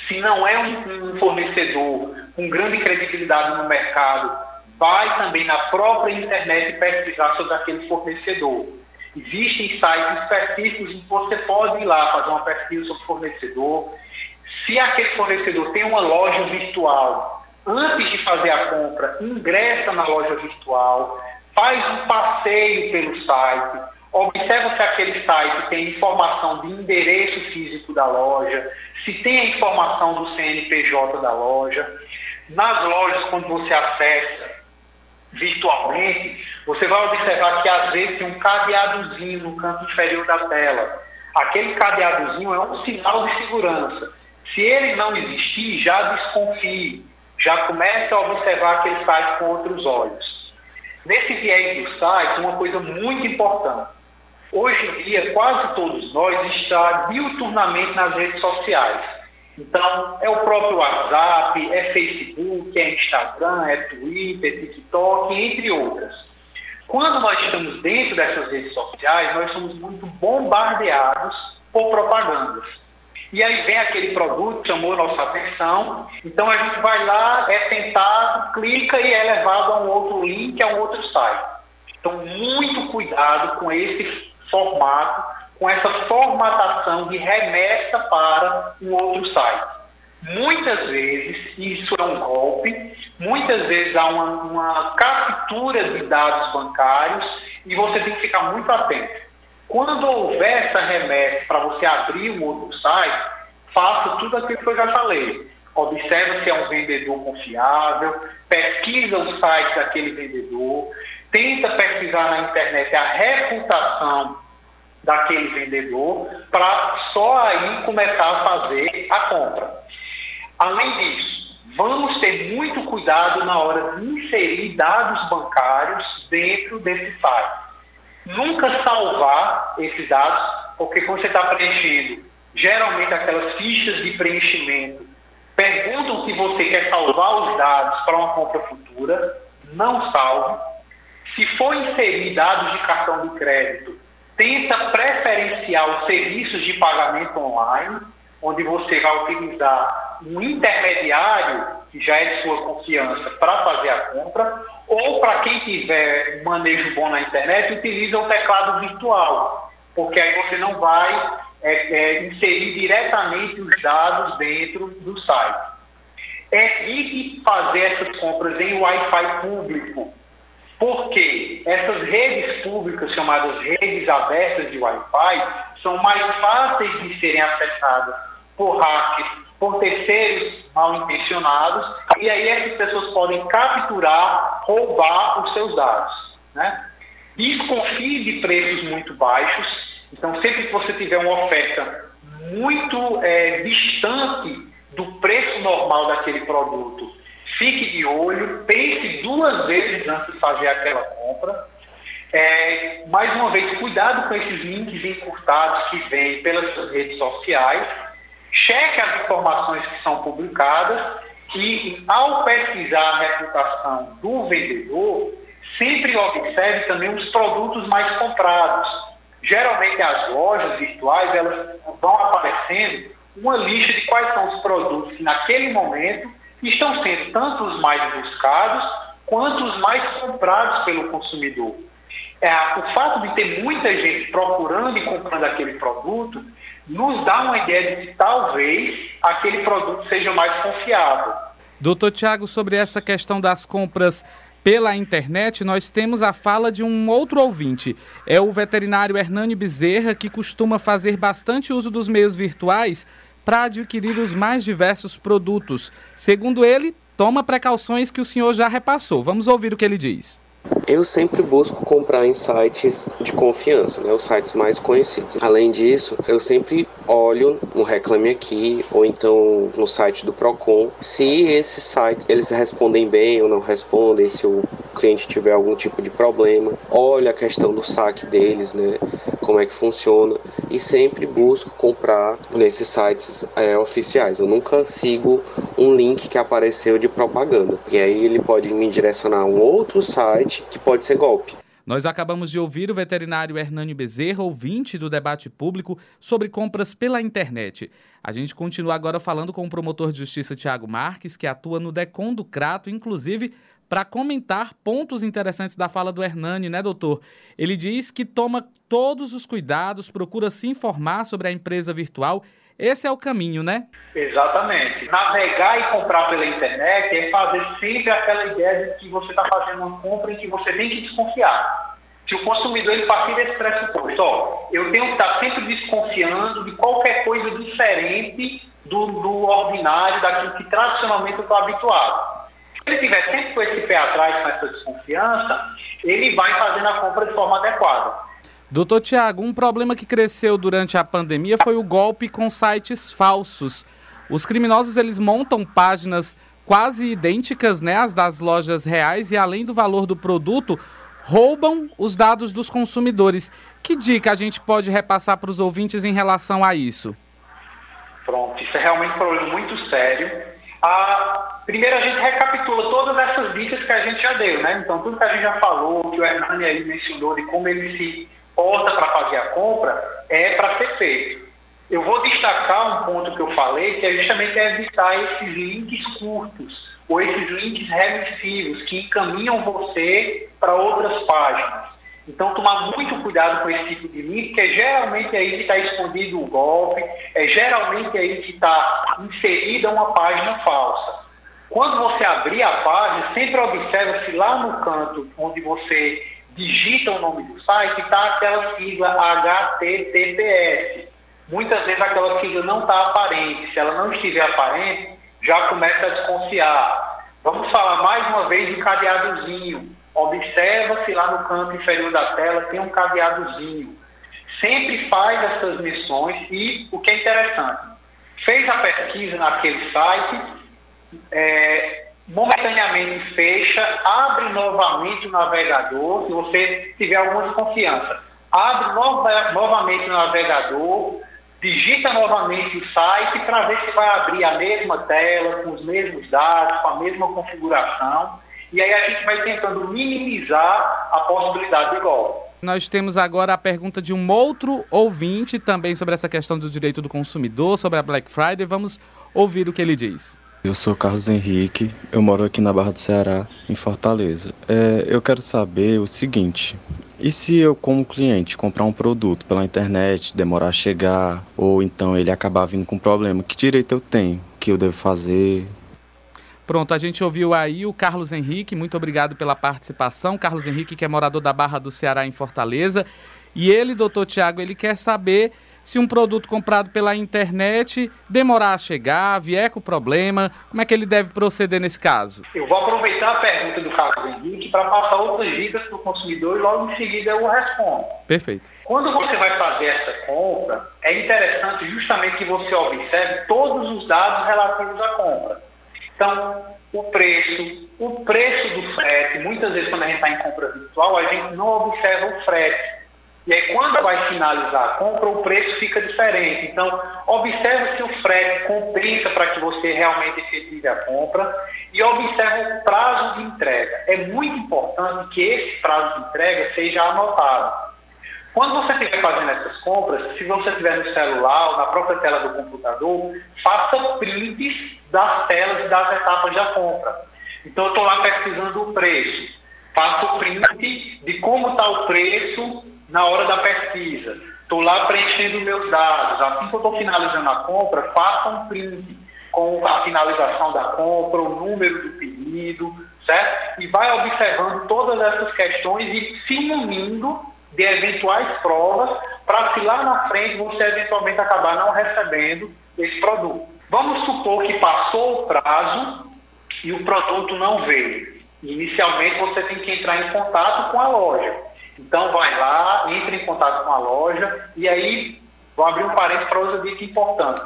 Se não é um, um fornecedor com grande credibilidade no mercado, vai também na própria internet pesquisar sobre aquele fornecedor. Existem sites específicos em que você pode ir lá fazer uma pesquisa sobre o fornecedor. Se aquele fornecedor tem uma loja virtual, antes de fazer a compra, ingressa na loja virtual, faz um passeio pelo site, Observa se aquele site tem informação de endereço físico da loja, se tem a informação do CNPJ da loja. Nas lojas, quando você acessa virtualmente, você vai observar que às vezes tem um cadeadozinho no canto inferior da tela. Aquele cadeadozinho é um sinal de segurança. Se ele não existir, já desconfie, já comece a observar aquele site com outros olhos. Nesse viés do site, uma coisa muito importante. Hoje em dia, quase todos nós está diuturnamente nas redes sociais. Então, é o próprio WhatsApp, é Facebook, é Instagram, é Twitter, é TikTok, entre outras. Quando nós estamos dentro dessas redes sociais, nós somos muito bombardeados por propagandas. E aí vem aquele produto, chamou nossa atenção, então a gente vai lá, é tentado, clica e é levado a um outro link, a um outro site. Então, muito cuidado com esse formato, com essa formatação de remessa para um outro site. Muitas vezes isso é um golpe, muitas vezes há uma, uma captura de dados bancários e você tem que ficar muito atento. Quando houver essa remessa para você abrir um outro site, faça tudo aquilo que eu já falei. Observe se é um vendedor confiável, pesquisa o site daquele vendedor, tenta pesquisar na internet a reputação daquele vendedor para só aí começar a fazer a compra. Além disso, vamos ter muito cuidado na hora de inserir dados bancários dentro desse site. Nunca salvar esses dados, porque quando você está preenchendo, geralmente aquelas fichas de preenchimento perguntam se você quer salvar os dados para uma compra futura, não salve. Se for inserir dados de cartão de crédito, tenta preferenciar os serviços de pagamento online, onde você vai utilizar um intermediário que já é de sua confiança para fazer a compra, ou para quem tiver manejo bom na internet, utiliza o teclado virtual, porque aí você não vai é, é, inserir diretamente os dados dentro do site. Evite fazer essas compras em Wi-Fi público, porque essas redes públicas, chamadas redes abertas de Wi-Fi, são mais fáceis de serem acessadas por hackers, por terceiros mal intencionados, e aí essas pessoas podem capturar, roubar os seus dados. Né? Desconfie de preços muito baixos, então sempre que você tiver uma oferta muito é, distante do preço normal daquele produto, fique de olho, pense duas vezes antes de fazer aquela compra. É, mais uma vez, cuidado com esses links encurtados que vêm pelas redes sociais. Cheque as informações que são publicadas e, ao pesquisar a reputação do vendedor, sempre observe também os produtos mais comprados. Geralmente, as lojas virtuais elas vão aparecendo uma lista de quais são os produtos que, naquele momento, estão sendo tanto os mais buscados quanto os mais comprados pelo consumidor. É, o fato de ter muita gente procurando e comprando aquele produto nos dá uma ideia de que talvez aquele produto seja mais confiável.
Doutor Tiago, sobre essa questão das compras pela internet, nós temos a fala de um outro ouvinte. É o veterinário Hernani Bezerra, que costuma fazer bastante uso dos meios virtuais para adquirir os mais diversos produtos. Segundo ele, toma precauções que o senhor já repassou. Vamos ouvir o que ele diz.
Eu sempre busco comprar em sites de confiança, né, os sites mais conhecidos. Além disso, eu sempre olho no Reclame Aqui ou então no site do Procon se esses sites eles respondem bem ou não respondem, se o cliente tiver algum tipo de problema. Olho a questão do saque deles, né, como é que funciona e sempre busco comprar nesses sites é, oficiais. Eu nunca sigo um link que apareceu de propaganda. E aí ele pode me direcionar a um outro site que pode ser golpe.
Nós acabamos de ouvir o veterinário Hernânio Bezerra, ouvinte do debate público sobre compras pela internet. A gente continua agora falando com o promotor de justiça Tiago Marques, que atua no DECON do Crato, inclusive para comentar pontos interessantes da fala do Hernani, né, doutor? Ele diz que toma todos os cuidados, procura se informar sobre a empresa virtual. Esse é o caminho, né?
Exatamente. Navegar e comprar pela internet é fazer sempre aquela ideia de que você está fazendo uma compra em que você tem que desconfiar. Se o consumidor ele partir desse pressuposto, ó, eu tenho que estar sempre desconfiando de qualquer coisa diferente do, do ordinário, daquilo que tradicionalmente eu estou habituado ele tiver sempre com esse pé atrás, com essa desconfiança, ele vai fazendo a compra de forma adequada.
Doutor Tiago, um problema que cresceu durante a pandemia foi o golpe com sites falsos. Os criminosos eles montam páginas quase idênticas né, às das lojas reais e além do valor do produto, roubam os dados dos consumidores. Que dica a gente pode repassar para os ouvintes em relação a isso?
Pronto, isso é realmente um problema muito sério a, primeiro a gente recapitula todas essas dicas que a gente já deu, né? Então tudo que a gente já falou, que o Hernani aí mencionou de como ele se porta para fazer a compra, é para ser feito. Eu vou destacar um ponto que eu falei, que é justamente evitar esses links curtos, ou esses links remissivos, que encaminham você para outras páginas. Então, tomar muito cuidado com esse tipo de link, que é geralmente aí que está escondido o golpe, é geralmente aí que está inserida uma página falsa. Quando você abrir a página, sempre observe se lá no canto onde você digita o nome do site está aquela sigla HTTPS. Muitas vezes aquela sigla não está aparente. Se ela não estiver aparente, já começa a desconfiar. Vamos falar mais uma vez do cadeadozinho observa-se lá no canto inferior da tela, tem um cadeadozinho. Sempre faz essas missões e o que é interessante, fez a pesquisa naquele site, é, momentaneamente fecha, abre novamente o navegador, se você tiver alguma desconfiança, abre nova, novamente o navegador, digita novamente o site para ver se vai abrir a mesma tela, com os mesmos dados, com a mesma configuração e aí a gente vai tentando minimizar a possibilidade de golpe.
Nós temos agora a pergunta de um outro ouvinte também sobre essa questão do direito do consumidor, sobre a Black Friday. Vamos ouvir o que ele diz.
Eu sou Carlos Henrique, eu moro aqui na Barra do Ceará, em Fortaleza. É, eu quero saber o seguinte: e se eu, como cliente, comprar um produto pela internet, demorar a chegar, ou então ele acabar vindo com problema, que direito eu tenho? O que eu devo fazer?
Pronto, a gente ouviu aí o Carlos Henrique, muito obrigado pela participação. Carlos Henrique, que é morador da Barra do Ceará, em Fortaleza. E ele, doutor Tiago, ele quer saber se um produto comprado pela internet demorar a chegar, vier com problema, como é que ele deve proceder nesse caso?
Eu vou aproveitar a pergunta do Carlos Henrique para passar outras dicas para o consumidor e logo em seguida eu respondo.
Perfeito.
Quando você vai fazer essa compra, é interessante justamente que você observe todos os dados relativos à compra. Então, o preço, o preço do frete, muitas vezes quando a gente está em compra virtual, a gente não observa o frete. E aí, quando vai finalizar a compra, o preço fica diferente. Então, observe se o frete compensa para que você realmente efetive a compra e observe o prazo de entrega. É muito importante que esse prazo de entrega seja anotado. Quando você estiver fazendo essas compras, se você estiver no celular ou na própria tela do computador, faça prints das telas das etapas da compra. Então, eu estou lá pesquisando o preço. Faço print de como está o preço na hora da pesquisa. Estou lá preenchendo meus dados. Assim que eu estou finalizando a compra, faça um print com a finalização da compra, o número do pedido, certo? E vai observando todas essas questões e se munindo de eventuais provas para se lá na frente você eventualmente acabar não recebendo esse produto. Vamos supor que passou o prazo e o produto não veio. Inicialmente você tem que entrar em contato com a loja. Então vai lá, entra em contato com a loja e aí vou abrir um parênteses para outra dica importante.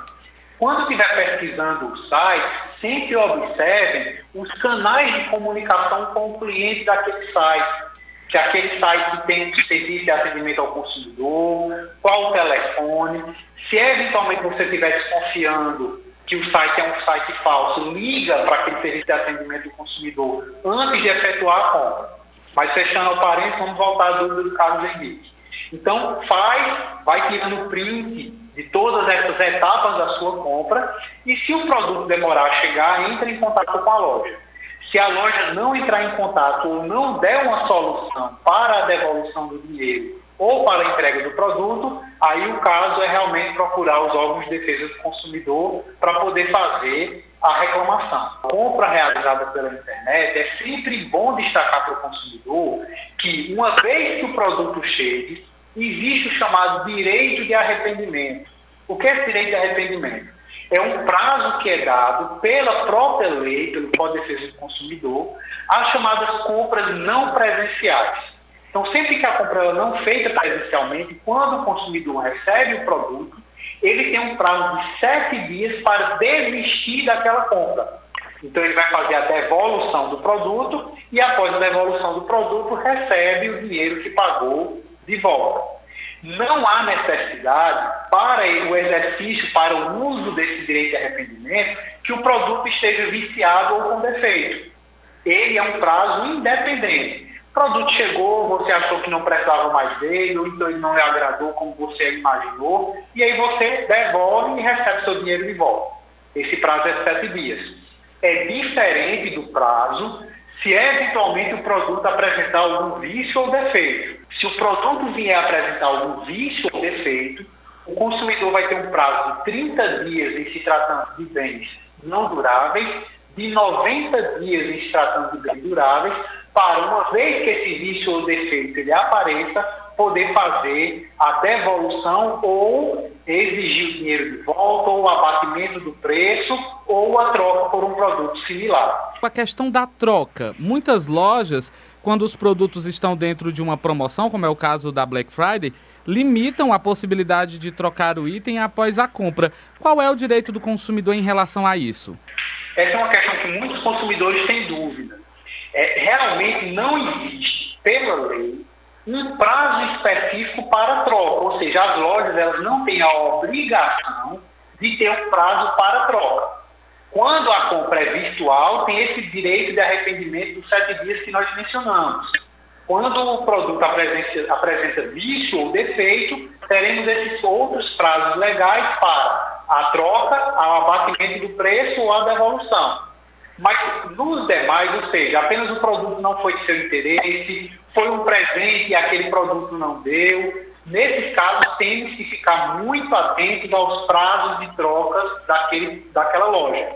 Quando estiver pesquisando o site, sempre observem os canais de comunicação com o cliente daquele site que aquele site tem serviço de atendimento ao consumidor, qual o telefone. Se eventualmente você estiver desconfiando que o site é um site falso, liga para aquele serviço de atendimento ao consumidor antes de efetuar a compra. Mas fechando o parênteses, vamos voltar à dúvida do Carlos Henrique. Então, faz, vai tirando print de todas essas etapas da sua compra e se o produto demorar a chegar, entre em contato com a loja. Se a loja não entrar em contato ou não der uma solução para a devolução do dinheiro ou para a entrega do produto, aí o caso é realmente procurar os órgãos de defesa do consumidor para poder fazer a reclamação. A compra realizada pela internet é sempre bom destacar para o consumidor que, uma vez que o produto chegue, existe o chamado direito de arrependimento. O que é esse direito de arrependimento? é um prazo que é dado pela própria lei, pelo Código de Defesa do Consumidor, às chamadas compras não presenciais. Então, sempre que a compra é não feita presencialmente, quando o consumidor recebe o produto, ele tem um prazo de sete dias para desistir daquela compra. Então, ele vai fazer a devolução do produto e, após a devolução do produto, recebe o dinheiro que pagou de volta não há necessidade para o exercício, para o uso desse direito de arrependimento, que o produto esteja viciado ou com defeito. Ele é um prazo independente. O produto chegou, você achou que não precisava mais dele, ou então ele não lhe agradou como você imaginou, e aí você devolve e recebe seu dinheiro de volta. Esse prazo é sete dias. É diferente do prazo se eventualmente o produto apresentar algum vício ou defeito. Se o produto vier apresentar algum vício ou defeito, o consumidor vai ter um prazo de 30 dias em se tratando de bens não duráveis, de 90 dias em se tratando de bens duráveis, para uma vez que esse vício ou defeito ele apareça, poder fazer a devolução ou exigir o dinheiro de volta, ou o abatimento do preço, ou a troca por um produto similar.
A questão da troca. Muitas lojas, quando os produtos estão dentro de uma promoção, como é o caso da Black Friday, limitam a possibilidade de trocar o item após a compra. Qual é o direito do consumidor em relação a isso?
Essa é uma questão que muitos consumidores têm dúvida. É, realmente não existe, pela lei, um prazo específico para troca, ou seja, as lojas elas não têm a obrigação de ter um prazo para troca. Quando a compra é virtual, tem esse direito de arrependimento dos sete dias que nós mencionamos. Quando o produto apresenta, apresenta vício ou defeito, teremos esses outros prazos legais para a troca, o abatimento do preço ou a devolução. Mas nos demais, ou seja, apenas o produto não foi de seu interesse, foi um presente e aquele produto não deu. Nesses casos, temos que ficar muito atentos aos prazos de trocas daquele, daquela loja.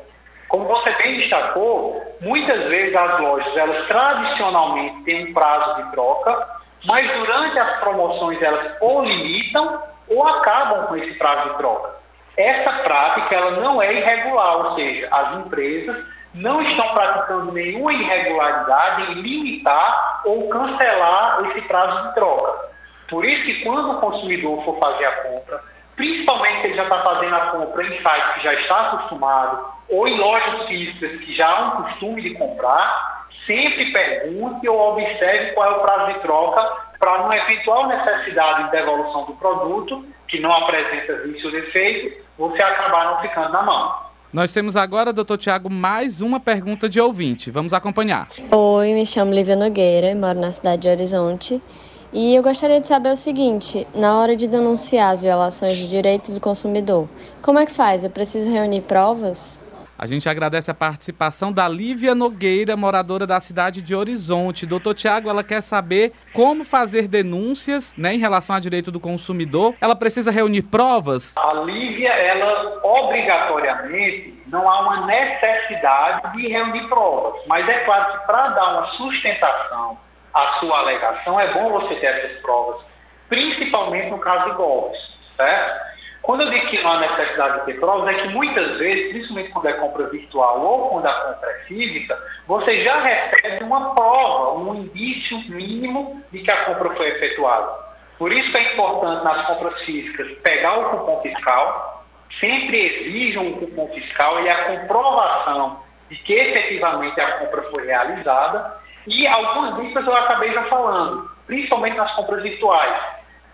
Como você bem destacou, muitas vezes as lojas, elas tradicionalmente têm um prazo de troca, mas durante as promoções elas ou limitam ou acabam com esse prazo de troca. Essa prática ela não é irregular, ou seja, as empresas não estão praticando nenhuma irregularidade em limitar ou cancelar esse prazo de troca. Por isso que quando o consumidor for fazer a compra, principalmente se ele já está fazendo a compra em site que já está acostumado ou em lojas físicas que já há um costume de comprar, sempre pergunte ou observe qual é o prazo de troca para uma eventual necessidade de devolução do produto, que não apresenta vício ou defeito, você acabar não ficando na mão.
Nós temos agora, doutor Tiago, mais uma pergunta de ouvinte. Vamos acompanhar.
Oi, me chamo Lívia Nogueira, moro na cidade de Horizonte. E eu gostaria de saber o seguinte: na hora de denunciar as violações de direitos do consumidor, como é que faz? Eu preciso reunir provas?
A gente agradece a participação da Lívia Nogueira, moradora da cidade de Horizonte. Doutor Tiago, ela quer saber como fazer denúncias né, em relação a direito do consumidor. Ela precisa reunir provas?
A Lívia, ela obrigatoriamente não há uma necessidade de reunir provas. Mas é claro que para dar uma sustentação à sua alegação, é bom você ter essas provas, principalmente no caso de golpes, certo? Quando eu digo que não há necessidade de ter provas, é que muitas vezes, principalmente quando é compra virtual ou quando a compra é física, você já recebe uma prova, um indício mínimo de que a compra foi efetuada. Por isso é importante nas compras físicas pegar o cupom fiscal, sempre exijam um cupom fiscal e a comprovação de que efetivamente a compra foi realizada. E algumas dicas eu acabei já falando, principalmente nas compras virtuais.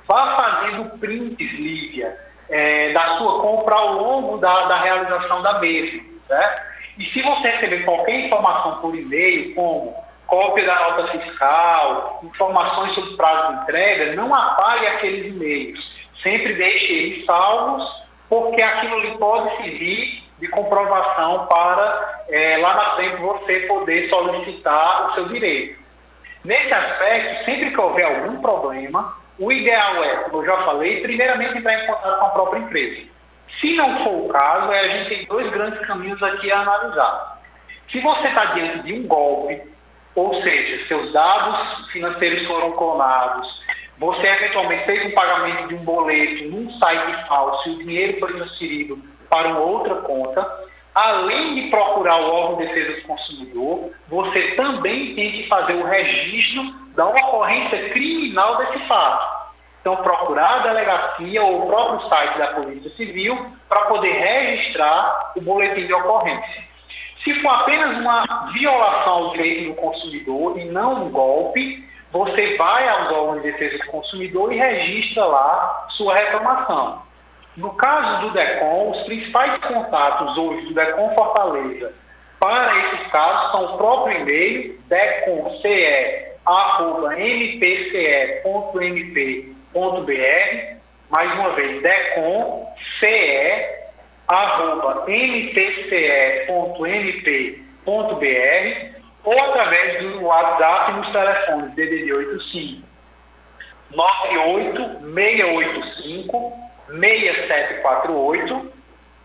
Vá fazendo prints, Lívia é, da sua compra ao longo da, da realização da mesma. Certo? E se você receber qualquer informação por e-mail, como cópia da nota fiscal, informações sobre prazo de entrega, não apague aqueles e-mails. Sempre deixe eles salvos, porque aquilo lhe pode servir de comprovação para é, lá na frente você poder solicitar o seu direito. Nesse aspecto, sempre que houver algum problema, o ideal é, como eu já falei, primeiramente entrar em contato com a própria empresa. Se não for o caso, a gente tem dois grandes caminhos aqui a analisar. Se você está diante de um golpe, ou seja, seus dados financeiros foram clonados, você eventualmente fez um pagamento de um boleto num site falso e o dinheiro foi transferido para uma outra conta, além de procurar o órgão de defesa do consumidor, você também tem que fazer o registro da ocorrência criminal desse fato. Então, procurar a delegacia ou o próprio site da Polícia Civil para poder registrar o boletim de ocorrência. Se for apenas uma violação ao direito do consumidor e não um golpe, você vai aos órgãos de defesa do consumidor e registra lá sua reclamação. No caso do DECOM, os principais contatos hoje do DECOM Fortaleza para esses casos são o próprio e-mail decomce.mpce.mp.br, mais uma vez, decomce.mpce.mp.br ou através do WhatsApp nos telefones DDD 85 98 685 6748,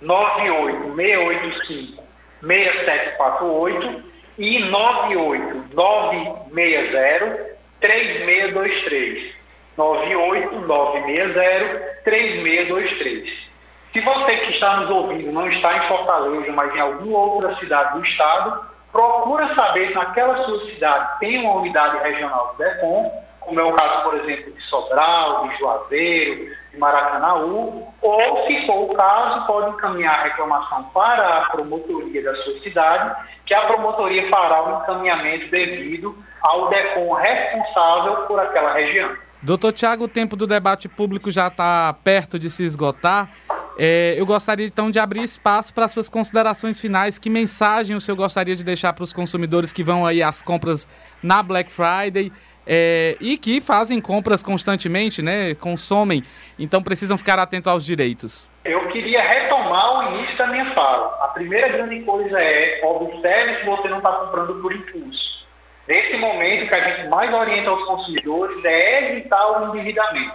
98685 6748 e 98960 3623. 98960 3623. Se você que está nos ouvindo não está em Fortaleza, mas em alguma outra cidade do estado, procura saber se naquela sua cidade tem uma unidade regional do DECOM, como é o caso, por exemplo, de Sobral, de Juazeiro, Maracanaú, ou, se for o caso, pode encaminhar a reclamação para a promotoria da sua cidade, que a promotoria fará o encaminhamento devido ao DECOM responsável por aquela região.
Doutor Tiago, o tempo do debate público já está perto de se esgotar. É, eu gostaria então de abrir espaço para suas considerações finais. Que mensagem o senhor gostaria de deixar para os consumidores que vão aí às compras na Black Friday? É, e que fazem compras constantemente, né? Consomem, então precisam ficar atentos aos direitos.
Eu queria retomar o início da minha fala. A primeira grande coisa é observe se você não está comprando por impulso. Nesse momento, o que a gente mais orienta aos consumidores é evitar o endividamento.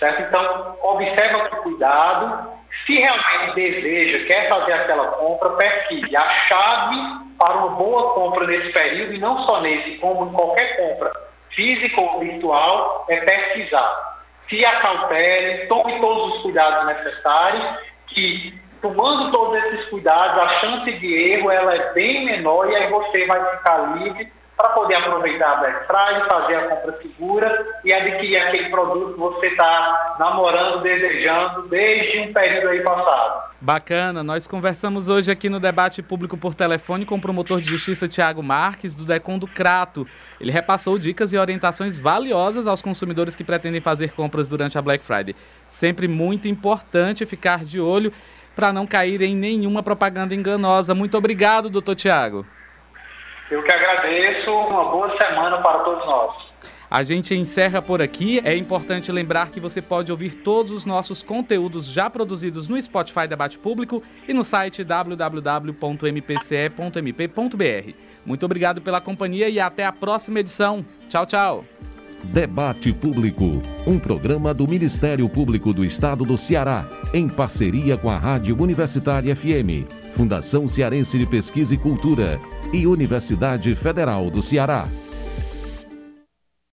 Certo? Então, observa com cuidado. Se realmente deseja, quer fazer aquela compra, pesquise a chave para uma boa compra nesse período, e não só nesse, como em qualquer compra físico ou virtual, é pesquisar. Se acautele, tome todos os cuidados necessários, que tomando todos esses cuidados, a chance de erro ela é bem menor e aí você vai ficar livre para poder aproveitar a Black Friday, fazer a compra segura e adquirir aquele produto que você está namorando, desejando desde um período aí passado.
Bacana, nós conversamos hoje aqui no debate público por telefone com o promotor de justiça Tiago Marques, do DECON do Crato. Ele repassou dicas e orientações valiosas aos consumidores que pretendem fazer compras durante a Black Friday. Sempre muito importante ficar de olho para não cair em nenhuma propaganda enganosa. Muito obrigado, doutor Tiago.
Eu que agradeço. Uma boa semana para todos nós.
A gente encerra por aqui. É importante lembrar que você pode ouvir todos os nossos conteúdos já produzidos no Spotify Debate Público e no site www.mpce.mp.br. Muito obrigado pela companhia e até a próxima edição. Tchau, tchau.
Debate Público, um programa do Ministério Público do Estado do Ceará, em parceria com a Rádio Universitária FM Fundação Cearense de Pesquisa e Cultura e Universidade Federal do Ceará.